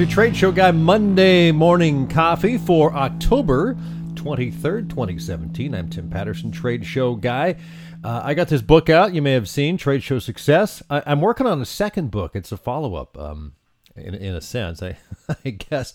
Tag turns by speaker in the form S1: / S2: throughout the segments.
S1: To Trade Show Guy Monday Morning Coffee for October 23rd, 2017. I'm Tim Patterson, Trade Show Guy. Uh, I got this book out you may have seen, Trade Show Success. I, am working on a second book. It's a follow up, um, in, in a sense, I, I guess.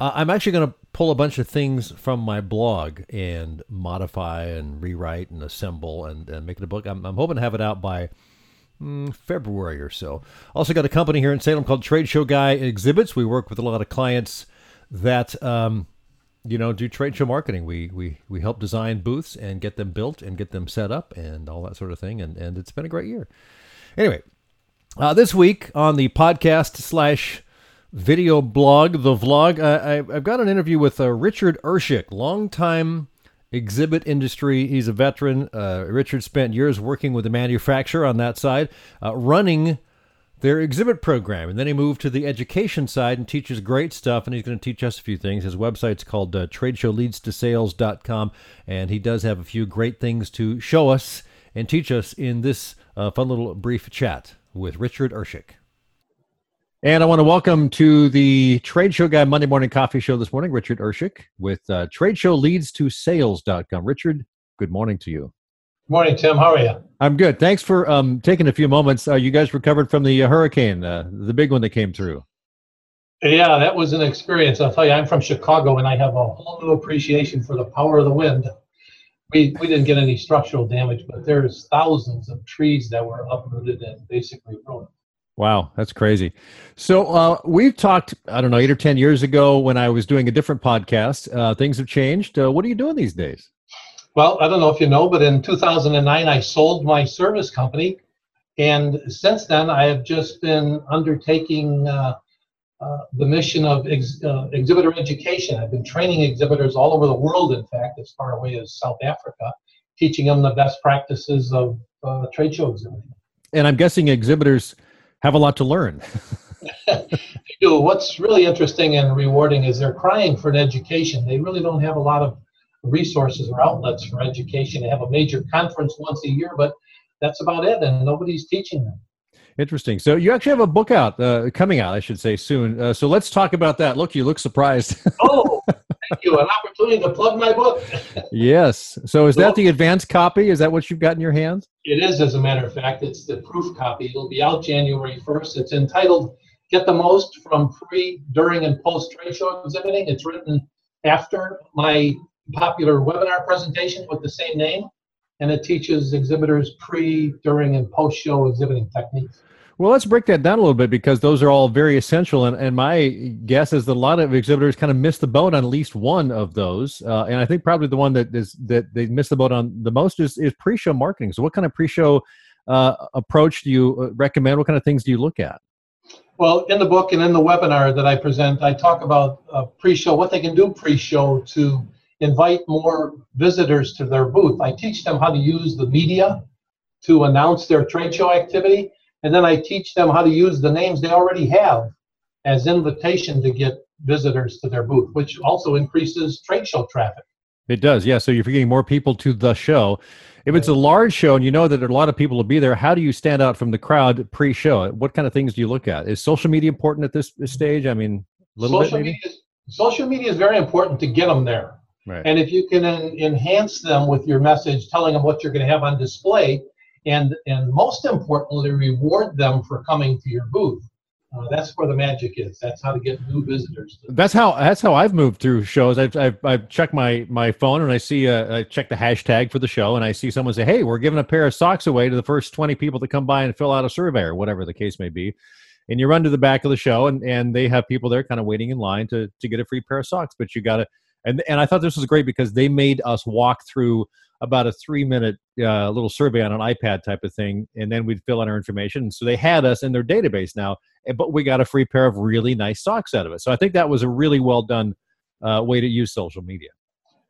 S1: Uh, I'm actually going to pull a bunch of things from my blog and modify and rewrite and assemble and, and make it a book. I'm, I'm hoping to have it out by February or so. Also, got a company here in Salem called Trade Show Guy Exhibits. We work with a lot of clients that. Um, you know, do trade show marketing. We we we help design booths and get them built and get them set up and all that sort of thing. And and it's been a great year. Anyway, uh, this week on the podcast slash video blog, the vlog, uh, I, have got an interview with uh, Richard Erschik, longtime exhibit industry. He's a veteran. Uh, Richard spent years working with the manufacturer on that side, uh, running their exhibit program. And then he moved to the education side and teaches great stuff. And he's going to teach us a few things. His website's called uh, tradeshowleadstosales.com. And he does have a few great things to show us and teach us in this uh, fun little brief chat with Richard Erschik. And I want to welcome to the Trade Show Guy Monday Morning Coffee Show this morning, Richard Erschik with uh, tradeshowleadstosales.com. Richard, good morning to you.
S2: Good Morning, Tim. How are you?
S1: I'm good. Thanks for um, taking a few moments. Uh, you guys recovered from the uh, hurricane, uh, the big one that came through.
S2: Yeah, that was an experience. I'll tell you, I'm from Chicago, and I have a whole new appreciation for the power of the wind. We we didn't get any structural damage, but there's thousands of trees that were uprooted and basically ruined.
S1: Wow, that's crazy. So uh, we've talked, I don't know, eight or ten years ago when I was doing a different podcast. Uh, things have changed. Uh, what are you doing these days?
S2: Well, I don't know if you know, but in 2009, I sold my service company. And since then, I have just been undertaking uh, uh, the mission of ex- uh, exhibitor education. I've been training exhibitors all over the world, in fact, as far away as South Africa, teaching them the best practices of uh, trade show exhibiting.
S1: And I'm guessing exhibitors have a lot to learn.
S2: do. What's really interesting and rewarding is they're crying for an education. They really don't have a lot of resources or outlets for education. They have a major conference once a year, but that's about it, and nobody's teaching them.
S1: Interesting. So you actually have a book out, uh, coming out, I should say, soon. Uh, so let's talk about that. Look, you look surprised.
S2: oh, thank you. An opportunity to plug my book.
S1: yes. So is that the advanced copy? Is that what you've got in your hands?
S2: It is, as a matter of fact. It's the proof copy. It'll be out January 1st. It's entitled Get the Most from Pre, During, and Post Trade Show Exhibiting. It's written after my popular webinar presentation with the same name, and it teaches exhibitors pre, during, and post show exhibiting techniques.
S1: Well, let's break that down a little bit because those are all very essential. And, and my guess is that a lot of exhibitors kind of miss the boat on at least one of those. Uh, and I think probably the one that is that they miss the boat on the most is, is pre-show marketing. So, what kind of pre-show uh, approach do you uh, recommend? What kind of things do you look at?
S2: Well, in the book and in the webinar that I present, I talk about uh, pre-show, what they can do pre-show to invite more visitors to their booth. I teach them how to use the media to announce their trade show activity, and then I teach them how to use the names they already have as invitation to get visitors to their booth, which also increases trade show traffic.
S1: It does, yeah. So you're getting more people to the show. If it's a large show and you know that there are a lot of people will be there, how do you stand out from the crowd pre-show? What kind of things do you look at? Is social media important at this stage? I mean, a little
S2: social
S1: bit maybe.
S2: Media, social media is very important to get them there. Right. And if you can en- enhance them with your message, telling them what you're going to have on display, and and most importantly, reward them for coming to your booth. Uh, that's where the magic is. That's how to get new visitors.
S1: That's how that's how I've moved through shows. I've I've, I've checked my my phone and I see uh, I check the hashtag for the show and I see someone say, "Hey, we're giving a pair of socks away to the first twenty people that come by and fill out a survey or whatever the case may be." And you run to the back of the show and and they have people there kind of waiting in line to to get a free pair of socks, but you got to and and I thought this was great because they made us walk through about a three minute uh, little survey on an iPad type of thing, and then we'd fill in our information. So they had us in their database now, but we got a free pair of really nice socks out of it. So I think that was a really well done uh, way to use social media.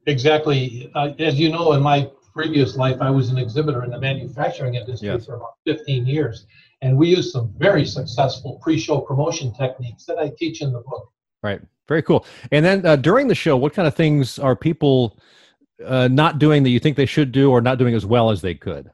S2: Exactly. Uh, as you know, in my previous life, I was an exhibitor in the manufacturing industry yes. for about 15 years, and we used some very successful pre-show promotion techniques that I teach in the book.
S1: Right. Very cool. And then uh, during the show, what kind of things are people uh, not doing that you think they should do or not doing as well as they could?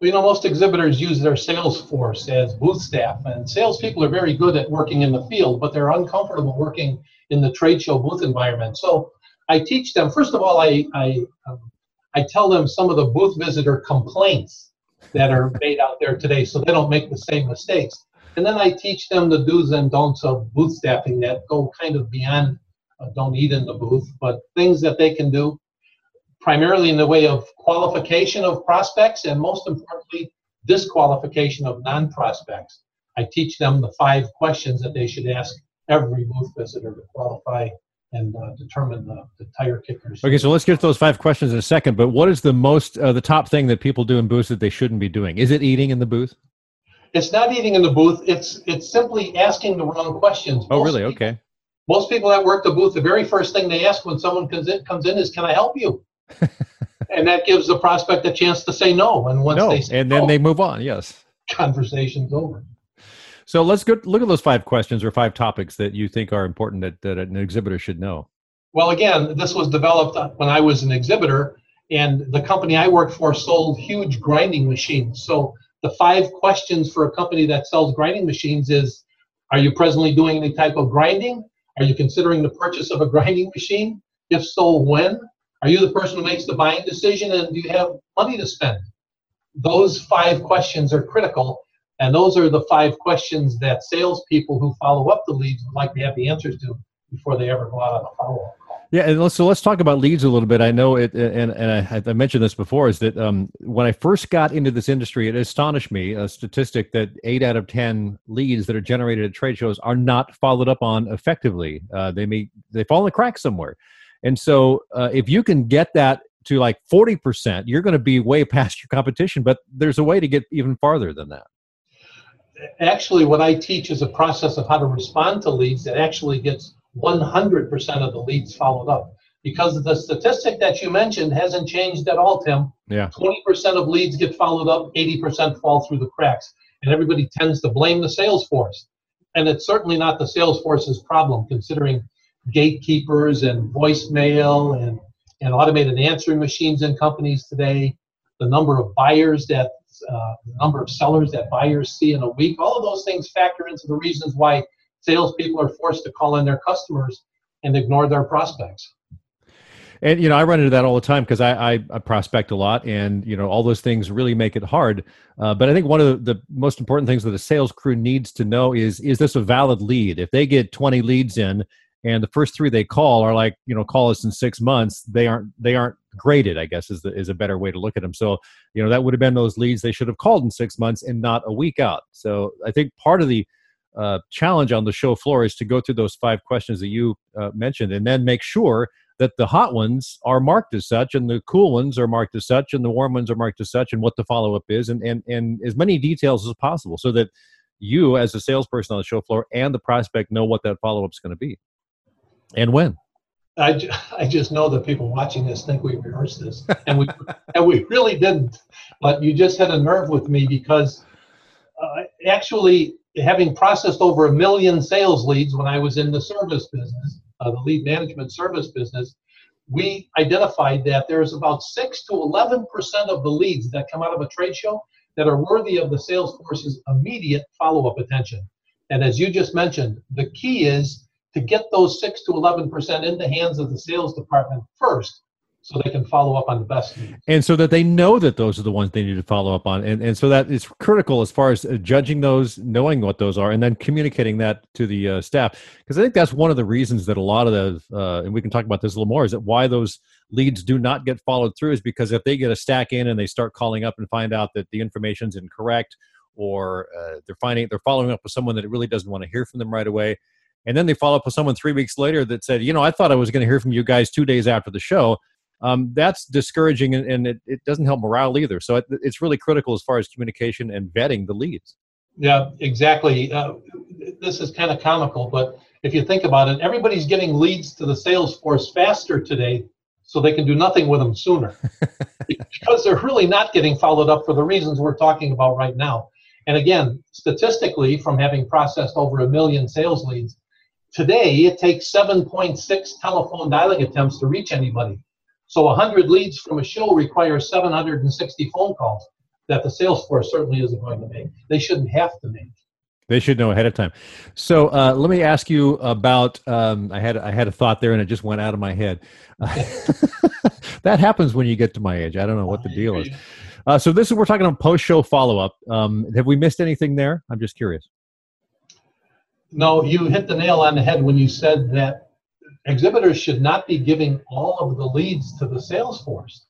S2: Well, you know, most exhibitors use their sales force as booth staff, and salespeople are very good at working in the field, but they're uncomfortable working in the trade show booth environment. So I teach them. First of all, I I, um, I tell them some of the booth visitor complaints that are made out there today, so they don't make the same mistakes. And then I teach them the do's and don'ts of booth staffing that go kind of beyond uh, don't eat in the booth, but things that they can do primarily in the way of qualification of prospects and most importantly, disqualification of non-prospects. I teach them the five questions that they should ask every booth visitor to qualify and uh, determine the, the tire kickers.
S1: Okay, so let's get to those five questions in a second. But what is the most, uh, the top thing that people do in booths that they shouldn't be doing? Is it eating in the booth?
S2: It's not eating in the booth. It's it's simply asking the wrong questions.
S1: Oh, most really? People, okay.
S2: Most people that work the booth, the very first thing they ask when someone comes in, comes in is, "Can I help you?" and that gives the prospect a chance to say no. And once
S1: no,
S2: they say
S1: and then
S2: no,
S1: they move on. Yes,
S2: conversation's over.
S1: So let's go look at those five questions or five topics that you think are important that, that an exhibitor should know.
S2: Well, again, this was developed when I was an exhibitor, and the company I worked for sold huge grinding machines. So the five questions for a company that sells grinding machines is: Are you presently doing any type of grinding? Are you considering the purchase of a grinding machine? If so, when? Are you the person who makes the buying decision and do you have money to spend? Those five questions are critical, and those are the five questions that salespeople who follow up the leads would like to have the answers to before they ever go out on a follow up.
S1: Yeah, and so let's talk about leads a little bit. I know it, and and I, I mentioned this before, is that um, when I first got into this industry, it astonished me a statistic that eight out of ten leads that are generated at trade shows are not followed up on effectively. Uh, they may they fall in the cracks somewhere. And so uh, if you can get that to like 40%, you're going to be way past your competition, but there's a way to get even farther than that.
S2: Actually, what I teach is a process of how to respond to leads that actually gets 100% of the leads followed up. Because the statistic that you mentioned hasn't changed at all, Tim.
S1: Yeah.
S2: 20% of leads get followed up, 80% fall through the cracks. And everybody tends to blame the sales force. And it's certainly not the sales force's problem, considering gatekeepers and voicemail and, and automated answering machines in companies today, the number of buyers that, uh, the number of sellers that buyers see in a week, all of those things factor into the reasons why salespeople are forced to call in their customers and ignore their prospects.
S1: And you know, I run into that all the time because I, I, I, prospect a lot, and you know, all those things really make it hard. Uh, but I think one of the, the, most important things that a sales crew needs to know is: is this a valid lead? If they get 20 leads in and the first three they call are like you know call us in six months they aren't they aren't graded i guess is the, is a better way to look at them. So you know that would have been those leads they should have called in six months and not a week out. So i think part of the uh, challenge on the show floor is to go through those five questions that you uh, mentioned and then make sure that the hot ones are marked as such and the cool ones are marked as such and the warm ones are marked as such and what the follow-up is and, and, and as many details as possible so that you as a salesperson on the show floor and the prospect know what that follow-up is going to be and when?
S2: I, I just know that people watching this think we rehearsed this, and we and we really didn't. But you just hit a nerve with me because uh, actually, having processed over a million sales leads when I was in the service business, uh, the lead management service business, we identified that there's about six to eleven percent of the leads that come out of a trade show that are worthy of the sales force's immediate follow-up attention. And as you just mentioned, the key is to get those 6 to 11% in the hands of the sales department first so they can follow up on the best needs.
S1: And so that they know that those are the ones they need to follow up on. And, and so that is critical as far as uh, judging those, knowing what those are, and then communicating that to the uh, staff. Because I think that's one of the reasons that a lot of the, uh, and we can talk about this a little more, is that why those leads do not get followed through is because if they get a stack in and they start calling up and find out that the information's incorrect or uh, they're finding they're following up with someone that really doesn't want to hear from them right away and then they follow up with someone three weeks later that said, you know, I thought I was going to hear from you guys two days after the show. Um, that's discouraging and, and it, it, doesn't help morale either. So it, it's really critical as far as communication and vetting the leads.
S2: Yeah, exactly. Uh, this is kind of comical, but if you think about it, everybody's getting leads to the sales force faster today so they can do nothing with them sooner because they're really not getting followed up for the reasons we're talking about right now. And again, statistically, from having processed over a million sales leads, Today, it takes 7.6 telephone dialing attempts to reach anybody. So 100 leads from a show requires 760 phone calls. that the sales force certainly isn't going to make. They shouldn't have to make.
S1: They should know ahead of time. So uh, let me ask you about. Um, I had I had a thought there, and it just went out of my head. that happens when you get to my age. I don't know what the deal is. Uh, so this is we're talking on post show follow up. Um, have we missed anything there? I'm just curious.
S2: No, you hit the nail on the head when you said that exhibitors should not be giving all of the leads to the sales force.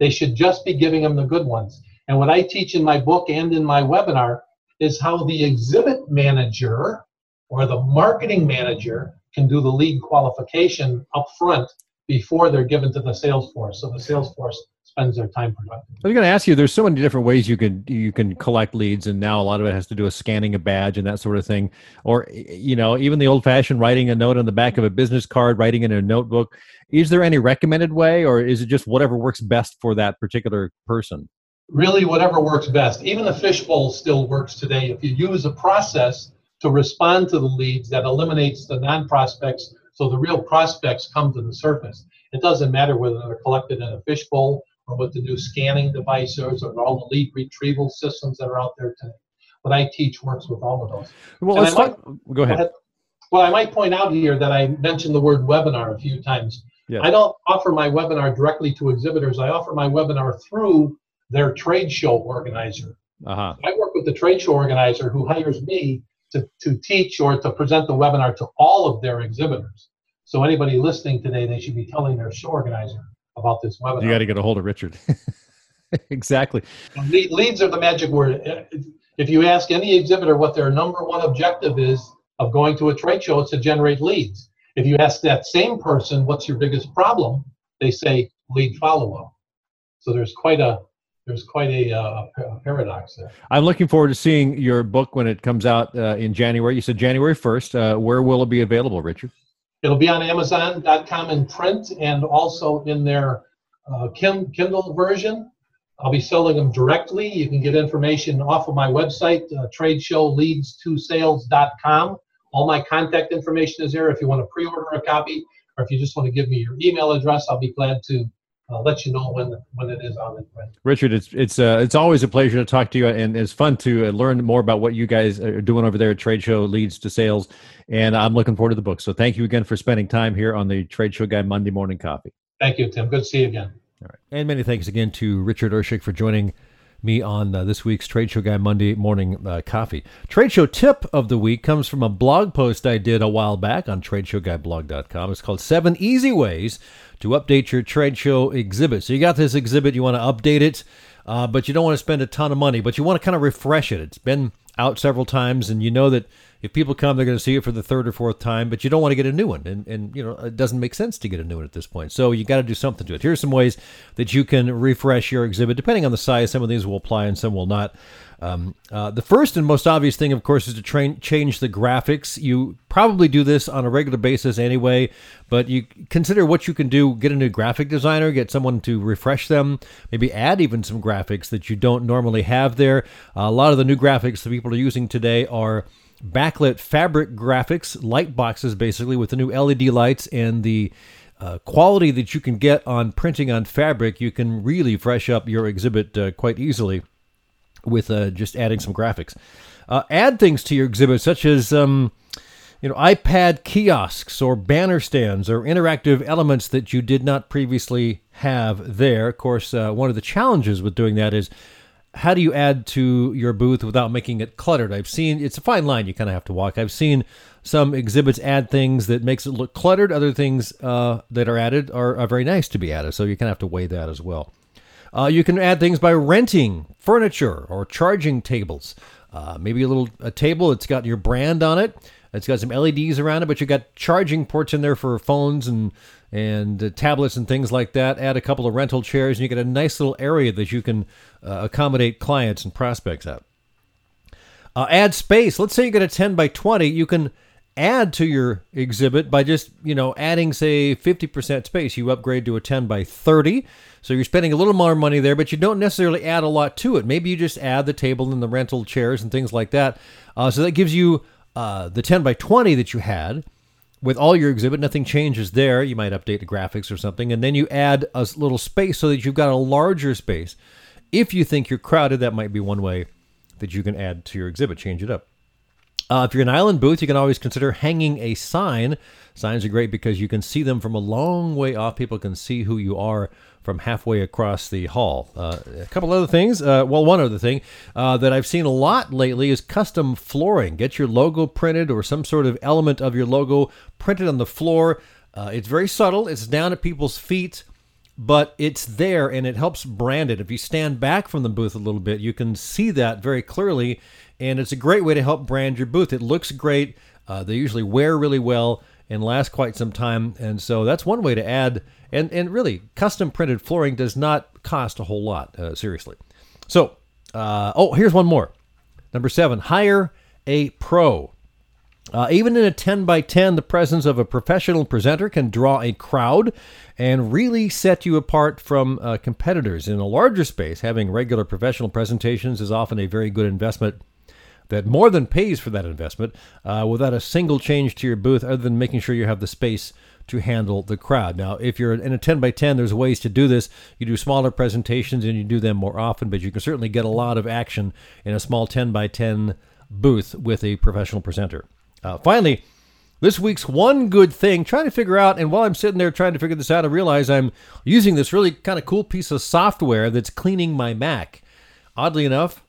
S2: They should just be giving them the good ones. And what I teach in my book and in my webinar is how the exhibit manager or the marketing manager can do the lead qualification up front before they're given to the sales force. So the sales force spends their time productively.
S1: I was going to ask you. There's so many different ways you can you can collect leads, and now a lot of it has to do with scanning a badge and that sort of thing, or you know, even the old-fashioned writing a note on the back of a business card, writing in a notebook. Is there any recommended way, or is it just whatever works best for that particular person?
S2: Really, whatever works best. Even the fishbowl still works today. If you use a process to respond to the leads that eliminates the non-prospects, so the real prospects come to the surface. It doesn't matter whether they're collected in a fishbowl with the new scanning devices or all the lead retrieval systems that are out there today. What I teach works with all of those.
S1: Well, let's might, go ahead.
S2: Well, I might point out here that I mentioned the word webinar a few times. Yes. I don't offer my webinar directly to exhibitors. I offer my webinar through their trade show organizer. Uh-huh. I work with the trade show organizer who hires me to, to teach or to present the webinar to all of their exhibitors. So anybody listening today, they should be telling their show organizer about this webinar.
S1: You got to get a hold of Richard. exactly.
S2: Leads are the magic word. If you ask any exhibitor what their number one objective is of going to a trade show, it's to generate leads. If you ask that same person, what's your biggest problem? They say lead follow up. So there's quite a there's quite a, uh, a, paradox there.
S1: I'm looking forward to seeing your book when it comes out uh, in January. You said January 1st. Uh, where will it be available, Richard?
S2: It'll be on Amazon.com in print and also in their uh, Kindle version. I'll be selling them directly. You can get information off of my website, uh, tradeshowleads2sales.com. All my contact information is there if you want to pre-order a copy or if you just want to give me your email address, I'll be glad to uh, let you know when when it is on in print.
S1: Richard, it's it's uh, it's always a pleasure to talk to you, and it's fun to uh, learn more about what you guys are doing over there at Trade Show Leads to Sales. And I'm looking forward to the book. So thank you again for spending time here on the Trade Show Guy Monday Morning Coffee.
S2: Thank you, Tim. Good to see you again.
S1: All right, and many thanks again to Richard Erschik for joining me on uh, this week's Trade Show Guy Monday morning uh, coffee. Trade show tip of the week comes from a blog post I did a while back on tradeshowguyblog.com. It's called Seven Easy Ways to Update Your Trade Show Exhibit. So you got this exhibit, you want to update it, uh, but you don't want to spend a ton of money, but you want to kind of refresh it. It's been out several times, and you know that if people come, they're going to see it for the third or fourth time, but you don't want to get a new one. And, and you know, it doesn't make sense to get a new one at this point. So you got to do something to it. Here's some ways that you can refresh your exhibit. Depending on the size, some of these will apply and some will not. Um, uh, the first and most obvious thing, of course, is to train, change the graphics. You probably do this on a regular basis anyway, but you consider what you can do. Get a new graphic designer, get someone to refresh them, maybe add even some graphics that you don't normally have there. Uh, a lot of the new graphics that people are using today are backlit fabric graphics, light boxes basically with the new LED lights and the uh, quality that you can get on printing on fabric, you can really fresh up your exhibit uh, quite easily with uh, just adding some graphics. Uh, add things to your exhibit, such as um, you know iPad kiosks or banner stands or interactive elements that you did not previously have there. Of course, uh, one of the challenges with doing that is how do you add to your booth without making it cluttered? I've seen it's a fine line you kind of have to walk. I've seen some exhibits add things that makes it look cluttered. Other things uh, that are added are, are, very nice to be added. So you kind of have to weigh that as well. Uh, you can add things by renting furniture or charging tables. Uh, maybe a little a table that's got your brand on it. It's got some LEDs around it, but you got charging ports in there for phones and and uh, tablets and things like that. Add a couple of rental chairs, and you get a nice little area that you can uh, accommodate clients and prospects at. Uh, add space. Let's say you get a 10 by 20. You can add to your exhibit by just you know adding say 50% space. You upgrade to a 10 by 30. So you're spending a little more money there, but you don't necessarily add a lot to it. Maybe you just add the table and the rental chairs and things like that. Uh, so that gives you uh, the 10 by 20 that you had with all your exhibit, nothing changes there. You might update the graphics or something, and then you add a little space so that you've got a larger space. if you think you're crowded, that might be one way that you can add to your exhibit, change it up. Uh, if you're an island booth, you can always consider hanging a sign. Signs are great because you can see them from a long way off. People can see who you are from halfway across the hall. Uh, a couple other things. Uh, well, one other thing uh, that I've seen a lot lately is custom flooring. Get your logo printed or some sort of element of your logo printed on the floor. Uh, it's very subtle, it's down at people's feet but it's there and it helps brand it. If you stand back from the booth a little bit, you can see that very clearly, and it's a great way to help brand your booth. It looks great. Uh, they usually wear really well and last quite some time, and so that's one way to add. And and really, custom printed flooring does not cost a whole lot. Uh, seriously. So, uh, oh, here's one more. Number seven: hire a pro. Uh, even in a 10 by 10, the presence of a professional presenter can draw a crowd and really set you apart from uh, competitors. In a larger space, having regular professional presentations is often a very good investment that more than pays for that investment uh, without a single change to your booth other than making sure you have the space to handle the crowd. Now, if you're in a 10 by 10, there's ways to do this. You do smaller presentations and you do them more often, but you can certainly get a lot of action in a small 10 by 10 booth with a professional presenter. Uh, finally, this week's one good thing, trying to figure out, and while I'm sitting there trying to figure this out, I realize I'm using this really kind of cool piece of software that's cleaning my Mac. Oddly enough,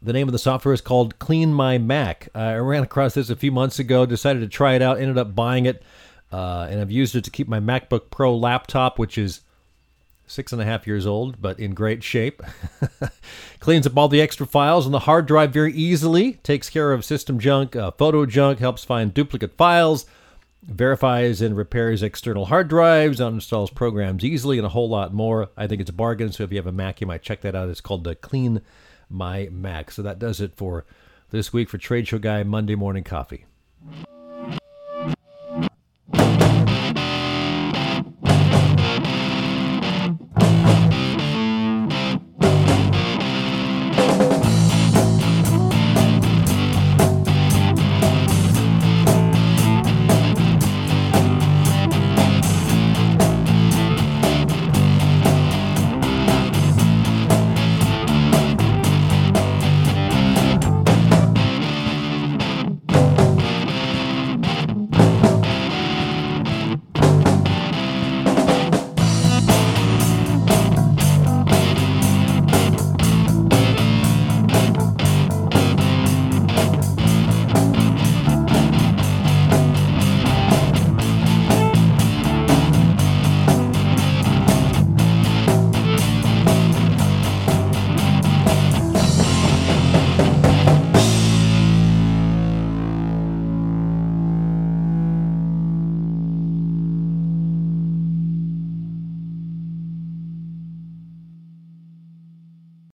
S1: the name of the software is called Clean My Mac. I ran across this a few months ago, decided to try it out, ended up buying it, uh, and I've used it to keep my MacBook Pro laptop, which is six and a half years old, but in great shape. Cleans up all the extra files on the hard drive very easily, takes care of system junk, uh, photo junk, helps find duplicate files, verifies and repairs external hard drives, uninstalls programs easily, and a whole lot more. I think it's a bargain, so if you have a Mac, you might check that out. It's called the Clean My Mac. So that does it for this week for Trade Show Guy Monday Morning Coffee.